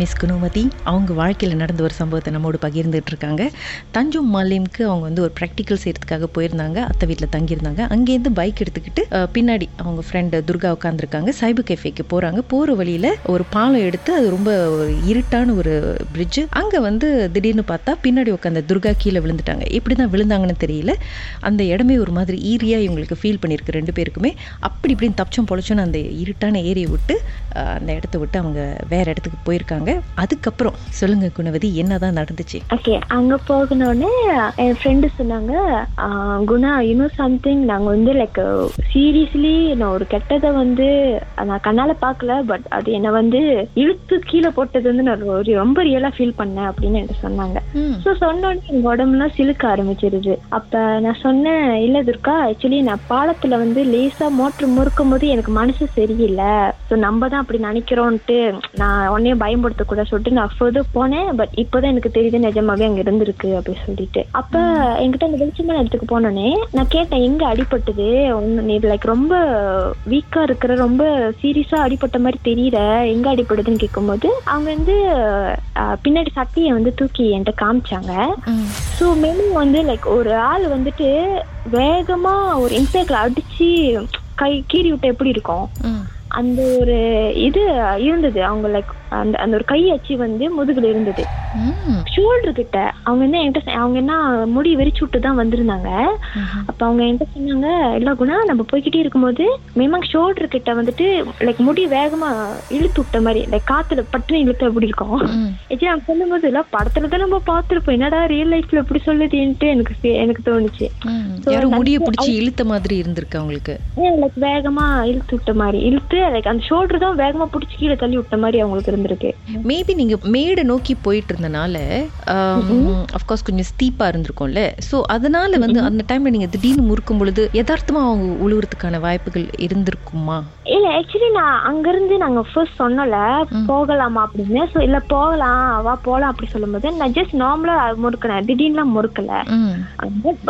Miss குணுமதி அவங்க வாழ்க்கையில் நடந்த ஒரு சம்பவத்தை நம்மோடு பகிர்ந்துட்டு இருக்காங்க. தஞ்சோம் மாலிம்க்கு அவங்க வந்து ஒரு ப்ராக்டிக்கல் செய்கிறதுக்காக போயிருந்தாங்க. அத்தை வீட்டில் தங்கியிருந்தாங்க. அங்கேருந்து பைக் எடுத்துக்கிட்டு பின்னாடி அவங்க ஃப்ரெண்டு துர்கா உட்காந்துருக்காங்க சைபர் கேஃபேக்கு போகிறாங்க போகிற வழியில் ஒரு பாலம் எடுத்து அது ரொம்ப இருட்டான ஒரு பிரிட்ஜு அங்கே வந்து திடீர்னு பார்த்தா பின்னாடி உட்காந்த துர்கா கீழே விழுந்துட்டாங்க. எப்படி தான் விழுந்தாங்கன்னு தெரியல. அந்த இடமே ஒரு மாதிரி ஈரியாக இவங்களுக்கு ஃபீல் பண்ணியிருக்கு ரெண்டு பேருக்குமே. அப்படி இப்படின்னு தப்பிச்சோம் பொழைச்சோன்னு அந்த இருட்டான ஏரியை விட்டு அந்த இடத்த விட்டு அவங்க வேறு இடத்துக்கு போயிருக்காங்க. அதுக்கப்புறம் சொல்லுங்க குணவதி என்னதான் நடந்துச்சு? ஓகே அங்க போகணுன்னு என் ஃப்ரெண்டு சொன்னாங்க. "ஆ, குணா இன்னும் சம்திங் நாங்க வந்து லைக் சீரியஸ்லி நான் ஒரு கெட்டதை வந்து நான் கண்ணால பார்க்கல பட் அது என்னை வந்து இழுத்து கீழே போட்டது வந்து நான் ஒரு ரொம்ப ரியலா ஃபீல் பண்ணேன் அப்படின்னு என்கிட்ட சொன்னாங்க. ஸோ சொன்னோடனே எங்க உடம்புலாம் சிலுக்க ஆரம்பிச்சிருது. அப்ப நான் சொன்னேன் இல்ல துர்கா ஆக்சுவலி நான் பாலத்துல வந்து லேசா மோட்டர் முறுக்கும் போது எனக்கு மனசு சரியில்லை. ஸோ நம்ம தான் அப்படி நினைக்கிறோன்ட்டு நான் உடனே பயன்படுத்த கூட சொல்லிட்டு நான் ஃபர்தர் போனேன். பட் இப்போதான் எனக்கு தெரியுது நிஜமாவே அங்க இருந்திருக்கு அப்படின்னு சொல்லிட்டு. அப்ப என்கிட்ட அந்த வெளிச்சமான இடத்துக்கு போனோடனே நான் கேட்டேன் எங்க அடிபட்டது? நீ லைக் ரொம்ப வீக்கா இருக்கிற ரொம்ப சீரியஸா அடிபட்ட மாதிரி தெரியல. எங்க அடிபடுதுன்னு கேட்கும்போது அவங்க வந்து பின்னாடி சட்டையை வந்து தூக்கி என்கிட்ட காமிச்சாங்க. ஸோ மேலும் வந்து லைக் ஒரு ஆள் வந்துட்டு வேகமா ஒரு இன்சேக்ல அடிச்சு கை கீறி விட்ட எப்படி இருக்கும்? அந்த ஒரு இது இருந்தது. அவங்க லைக் அந்த அந்த ஒரு கை அச்சு வந்து முதுகுல இருந்தது. ஷோல்டர் கிட்ட அவங்க என்ன என்கிட்ட அவங்க என்ன முடி வெறிச்சு விட்டு தான் வந்திருந்தாங்க. அப்ப அவங்க என்கிட்ட சொன்னாங்க இல்ல குணா நம்ம போய்கிட்டே இருக்கும்போது மேமாங்க ஷோல்டர் கிட்ட வந்துட்டு லைக் முடி வேகமா இழுத்து விட்ட மாதிரி லைக் காத்துல பட்டுன்னு இழுத்து எப்படி இருக்கும்? ஏச்சி நான் சொல்லும்போது இல்ல படத்துல தான் நம்ம பார்த்திருப்போம். என்னடா ரியல் லைஃப்ல எப்படி சொல்லுதுன்ட்டு எனக்கு எனக்கு தோணுச்சு. முடிய பிடிச்சி இழுத்த மாதிரி இருந்திருக்கு அவங்களுக்கு. லைக் வேகமா இழுத்து விட்ட மாதிரி. இழுத்து லைக் அந்த ஷோல்டர் தான் வேகமா பிடிச்சி கீழே தள்ளி விட்ட மாதிரி அவங்களுக்கு இருந்திருக்கு. மேபி நீங்க மேடை நோக்கி போயிட்டு இருந்தனால அஃப்கோர்ஸ் கொஞ்சம் ஸ்டீப்பா இருந்திருக்கும்ல. சோ அதனால வந்து அந்த டைம்ல நீங்க திடீர்னு முறுக்கும் பொழுது யதார்த்தமா அவங்க உழுவுறதுக்கான வாய்ப்புகள் இருந்திருக்குமா? இல்ல ஆக்சுவலி நான் அங்க இருந்து நாங்க ஃபர்ஸ்ட் சொன்னல போகலாமா அப்படின்னு. சோ இல்ல போகலாம் வா போலாம் அப்படி சொல்லும்போது நான் ஜஸ்ட் நார்மலா முறுக்கினேன். திடீர்னுலாம் முறுக்கல.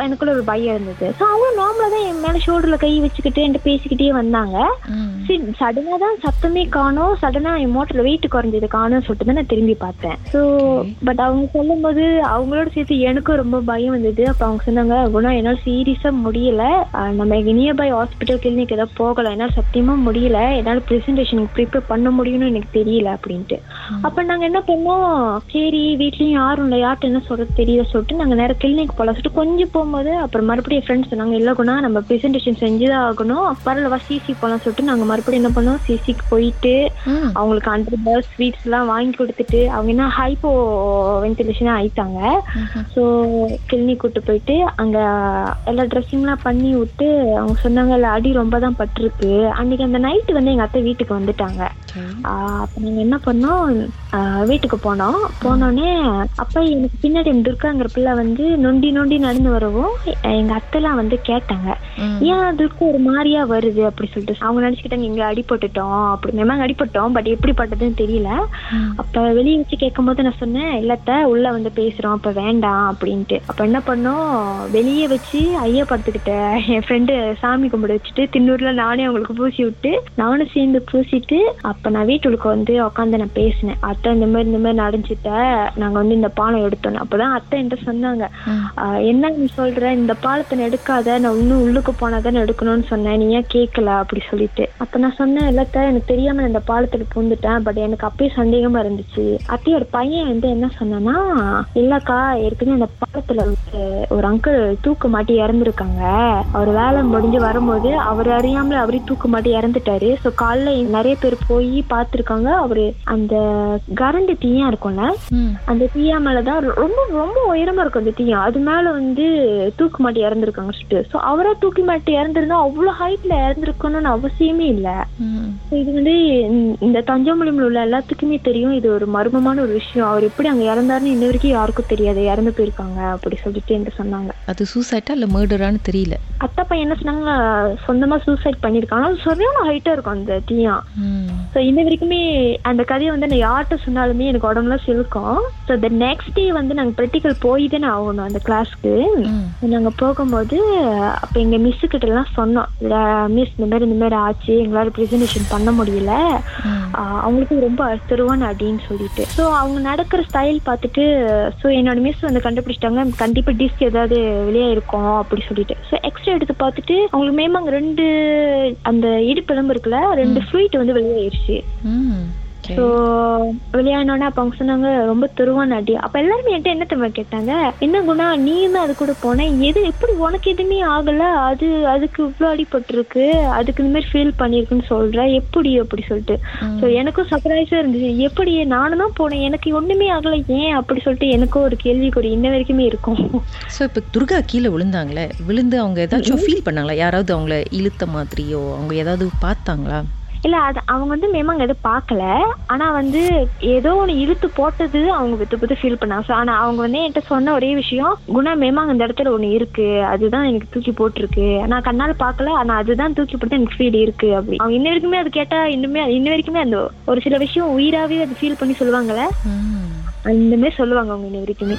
எனக்குள்ள ஒரு பயம் இருந்தது. ஸோ அவங்க நார்மலா தான் என் மேல ஷோல்டர்ல கை வச்சுக்கிட்டு என்கிட்ட பேசிக்கிட்டே வந்தாங்க. ம், சரி சடனா தான் சத்தமே காணோம். சடனா என் மோட்டர்ல வெயிட் குறைஞ்சது காணோம்னு சொல்லிட்டு தான் நான் திரும்பி பார்த்தேன். ஸோ பட் அவங்க சொல்லும்போது அவங்களோட சேர்த்து எனக்கும் ரொம்ப பயம் வந்தது. அப்ப அவங்க சொன்னாங்க குணா என்னால் சீரியஸா முடியல. நம்ம நியர்பை ஹாஸ்பிட்டல் கிளினிக் ஏதாவது போகலாம் என்னால் சத்தியமா முடியல. என்னால் ப்ரெசன்டேஷனுக்கு ப்ரிப்பேர் பண்ண முடியும்னு எனக்கு தெரியல அப்படின்ட்டு. அப்ப நாங்க என்ன பண்ணோம்? சரி வீட்லயும் யாரும் இல்லை. யார்கிட்ட என்ன சொல்றது தெரியல சொல்லிட்டு நாங்க நேரம் கிளினிக் போலாம் சொல்லிட்டு கொஞ்சம் போகும்போது அப்புறம் மறுபடியும் என் ஃப்ரெண்ட்ஸ் சொன்னாங்க இல்ல குணா நம்ம ப்ரெசன்டேஷன் செஞ்சுதான் ஆகணும். பரவாயில்ல சிசி போலாம் சொல்லிட்டு நாங்க மறுபடியும் என்ன பண்ணோம்? சிசிக்கு போயிட்டு அவங்களுக்கு ஹண்ட்ரட் ஸ்வீட்ஸ் எல்லாம் வாங்கி கொடுத்துட்டு அவங்க என்ன ஹைப்போ வென்டிலேஷனா ஆயிட்டாங்க. ஸோ கிளினிக் கூட்டு போயிட்டு அங்க எல்லா ட்ரெஸ்ஸிங்லாம் பண்ணி விட்டு அவங்க சொன்னாங்க இல்ல அடி ரொம்ப தான் பட்டிருக்கு. அன்னைக்கு அந்த நைட்டு வந்து எங்க அத்தை வீட்டுக்கு வந்துட்டாங்க. அப்ப நாங்க என்ன பண்ணோம் வீட்டுக்கு போனோம். போனோடனே அப்ப எனக்கு பின்னாடி துர்காங்கிற பிள்ளை வந்து நொண்டி நொண்டி நடந்து வரவும் எ- எங்க அத்தைலாம் வந்து கேட்டாங்க. ஏன் துர்கா ஒரு மாதிரியா வருது? அப்படி சொல்லிட்டு அவங்க நினைச்சுக்கிட்டாங்க இங்க அடிபட்டுட்டோம் அப்படி மேமாங்க அடிபட்டோம் பட் எப்படி பட்டதுன்னு தெரியல அப்ப வெளியே வச்சு கேட்கும்போது நான் சொன்னேன் இல்லத்த உள்ள வந்து பேசுறோம் அப்ப வேண்டாம் அப்படின்ட்டு. அப்ப என்ன பண்ணோம்? வெளியே வச்சு ஐயா படுத்துக்கிட்ட என் ஃப்ரெண்டு சாமி கும்பிட வச்சுட்டு தின்னூர்ல நானே அவங்களுக்கு பூசி விட்டு நானும் சேர்ந்து பூசிட்டு அப்ப நான் வீட்டுக்கு வந்து உட்காந்து நான் பேசினேன். அத்தை இந்த மாதிரி இந்த மாதிரி நடந்துட்ட நாங்க வந்து இந்த பாலம் எடுத்தோம் அப்பதான் அத்தை என்கிட்ட சொன்னாங்க. என்ன நீ சொல்ற? இந்த பாலத்தை எடுக்காத. நான் இன்னும் உள்ளுக்கு போனாதான் எடுக்கணும்னு சொன்னேன். நீ ஏன் கேட்கல அப்படி சொல்லிட்டு. அப்ப நான் சொன்னேன் இல்லத்த எனக்கு தெரியாம நான் இந்த பாலத்துல பூந்துட்டேன். பட் எனக்கு அப்பயே சந்தேகமா இருந்துச்சு. அத்தையோட பையன் வந்து என்ன சொன்னான்னா இல்லக்கா ஏற்கனவே அந்த பாலத்துல வந்து ஒரு அங்கிள் தூக்கு மாட்டி இறந்துருக்காங்க. அவர் வேலை முடிஞ்சு வரும்போது அவர் அறியாமல அவரே தூக்கு மாட்டி இறந்துட்டாரு. ஸோ காலைல நிறைய பேர் போய் பார்த்துருக்காங்க. அவரு அந்த கரண்ட் தீயா இருக்கும்ல அந்த தீயா மேலதான் ரொம்ப ரொம்ப உயரமா இருக்கும் அந்த தீயா அது மேல வந்து தூக்கு மாட்டி இறந்துருக்காங்க சொல்லிட்டு. ஸோ அவரா தூக்கி மாட்டி இறந்துருந்தா அவ்வளவு ஹைட்ல இறந்துருக்கணும்னு அவசியமே இல்ல. இது வந்து இந்த- இந்த தஞ்சாவூர்ல உள்ள எல்லாத்துக்குமே தெரியும். இது ஒரு மர்மமான ஒரு விஷயம். அவர் எப்படி அங்க இறந்தாருன்னு இன்ன வரைக்கும் யாருக்கும் தெரியாது. இறந்து போயிருக்காங்க அப்படி சொல்லிட்டு என்று சொன்னாங்க. அது சூசைட்டா இல்ல மர்டரான்னு தெரியல? அத்தை பையன் என்ன சொன்னாங்க சொந்தமா சூசைட் பண்ணிருக்காங்க அது சரியான ஹைட்டா இருக்கும் அந்த தீயா. ஸோ இன்ன வரைக்குமே அந்த கதையை வந்து நான் யார்கிட்ட சொன்னாலுமே எனக்கு உடம்புலாம் சிலுக்கும் ஸோ த நெக்ஸ்ட் டே வந்து நாங்கள் ப்ராக்டிக்கல் போய் தானே ஆகணும் அந்த கிளாஸ்க்கு. நாங்கள் போகும்போது அப்போ எங்கள் மிஸ்ஸு கிட்ட எல்லாம் சொன்னோம். மிஸ் இந்த மாதிரி இந்த மாதிரி ஆச்சு. எங்களால் ப்ரெசன்டேஷன் பண்ண முடியல. அவங்களுக்கு ரொம்ப அழுத்தருவான் அப்படின்னு சொல்லிட்டு. ஸோ அவங்க நடக்கிற ஸ்டைல் பார்த்துட்டு ஸோ என்னோட மிஸ் வந்து கண்டுபிடிச்சிட்டாங்க. கண்டிப்பாக டிஸ்க் ஏதாவது வெளியே இருக்கும் அப்படி சொல்லிட்டு. ஸோ எக்ஸ்ரே எடுத்து பார்த்துட்டு அவங்களுக்கு மேம் அங்கே ரெண்டு அந்த இடுப்பெலும்பு இருக்குல்ல ரெண்டு ஃப்ளூயிட் வந்து வெளியாயிருச்சு. ஸோ வெளியானோடனே அப்போ அவங்க சொன்னாங்க ரொம்ப துருவான் அடி அப்போ எல்லாருமே என்கிட்ட என்ன கேட்டாங்க? என்ன குணா நீயும் அது கூட போன? எது எப்படி உனக்கு எதுவுமே ஆகல? அது அதுக்கு இவ்வளோ அடிபட்டிருக்கு. அதுக்கு இந்த மாதிரி ஃபீல் பண்ணியிருக்குன்னு சொல்ற? எப்படி அப்படி சொல்லிட்டு. ஸோ எனக்கும் சர்ப்ரைஸாக இருந்துச்சு. எப்படி நானும் தான் போனேன். எனக்கு ஒன்றுமே ஆகலை. ஏன் அப்படி சொல்லிட்டு எனக்கும் ஒரு கேள்விக்குறி இன்ன வரைக்குமே இருக்கும். ஸோ இப்போ துர்கா கீழே விழுந்தாங்களே? விழுந்து அவங்க ஏதாச்சும் ஃபீல் பண்ணாங்களா? யாராவது அவங்கள இழுத்த மாதிரியோ அவங்க ஏதாவது பார்த்தாங்களா? இல்ல அது அவங்க வந்து மேம் அங்க எதுவும் பார்க்கல. ஆனா வந்து ஏதோ ஒன்று இழுத்து போட்டது அவங்க வித்து வித்து ஃபீல் பண்ணாங்க. ஸோ ஆனா அவங்க வந்து என்கிட்ட சொன்ன ஒரே விஷயம் குணா மேமாங்க அந்த இடத்துல ஒண்ணு இருக்கு. அதுதான் எனக்கு தூக்கி போட்டிருக்கு. நான் கண்ணால பார்க்கல ஆனா அதுதான் தூக்கி போட்டு எனக்கு ஃபீல் இருக்கு அப்படி. அவங்க இன்ன வரைக்குமே அது கேட்டா இன்னுமே இன்ன வரைக்குமே அந்த ஒரு சில விஷயம் உயிராவே அது ஃபீல் பண்ணி சொல்லுவாங்கல்ல. அந்த மாதிரி சொல்லுவாங்க அவங்க இன்ன வரைக்குமே.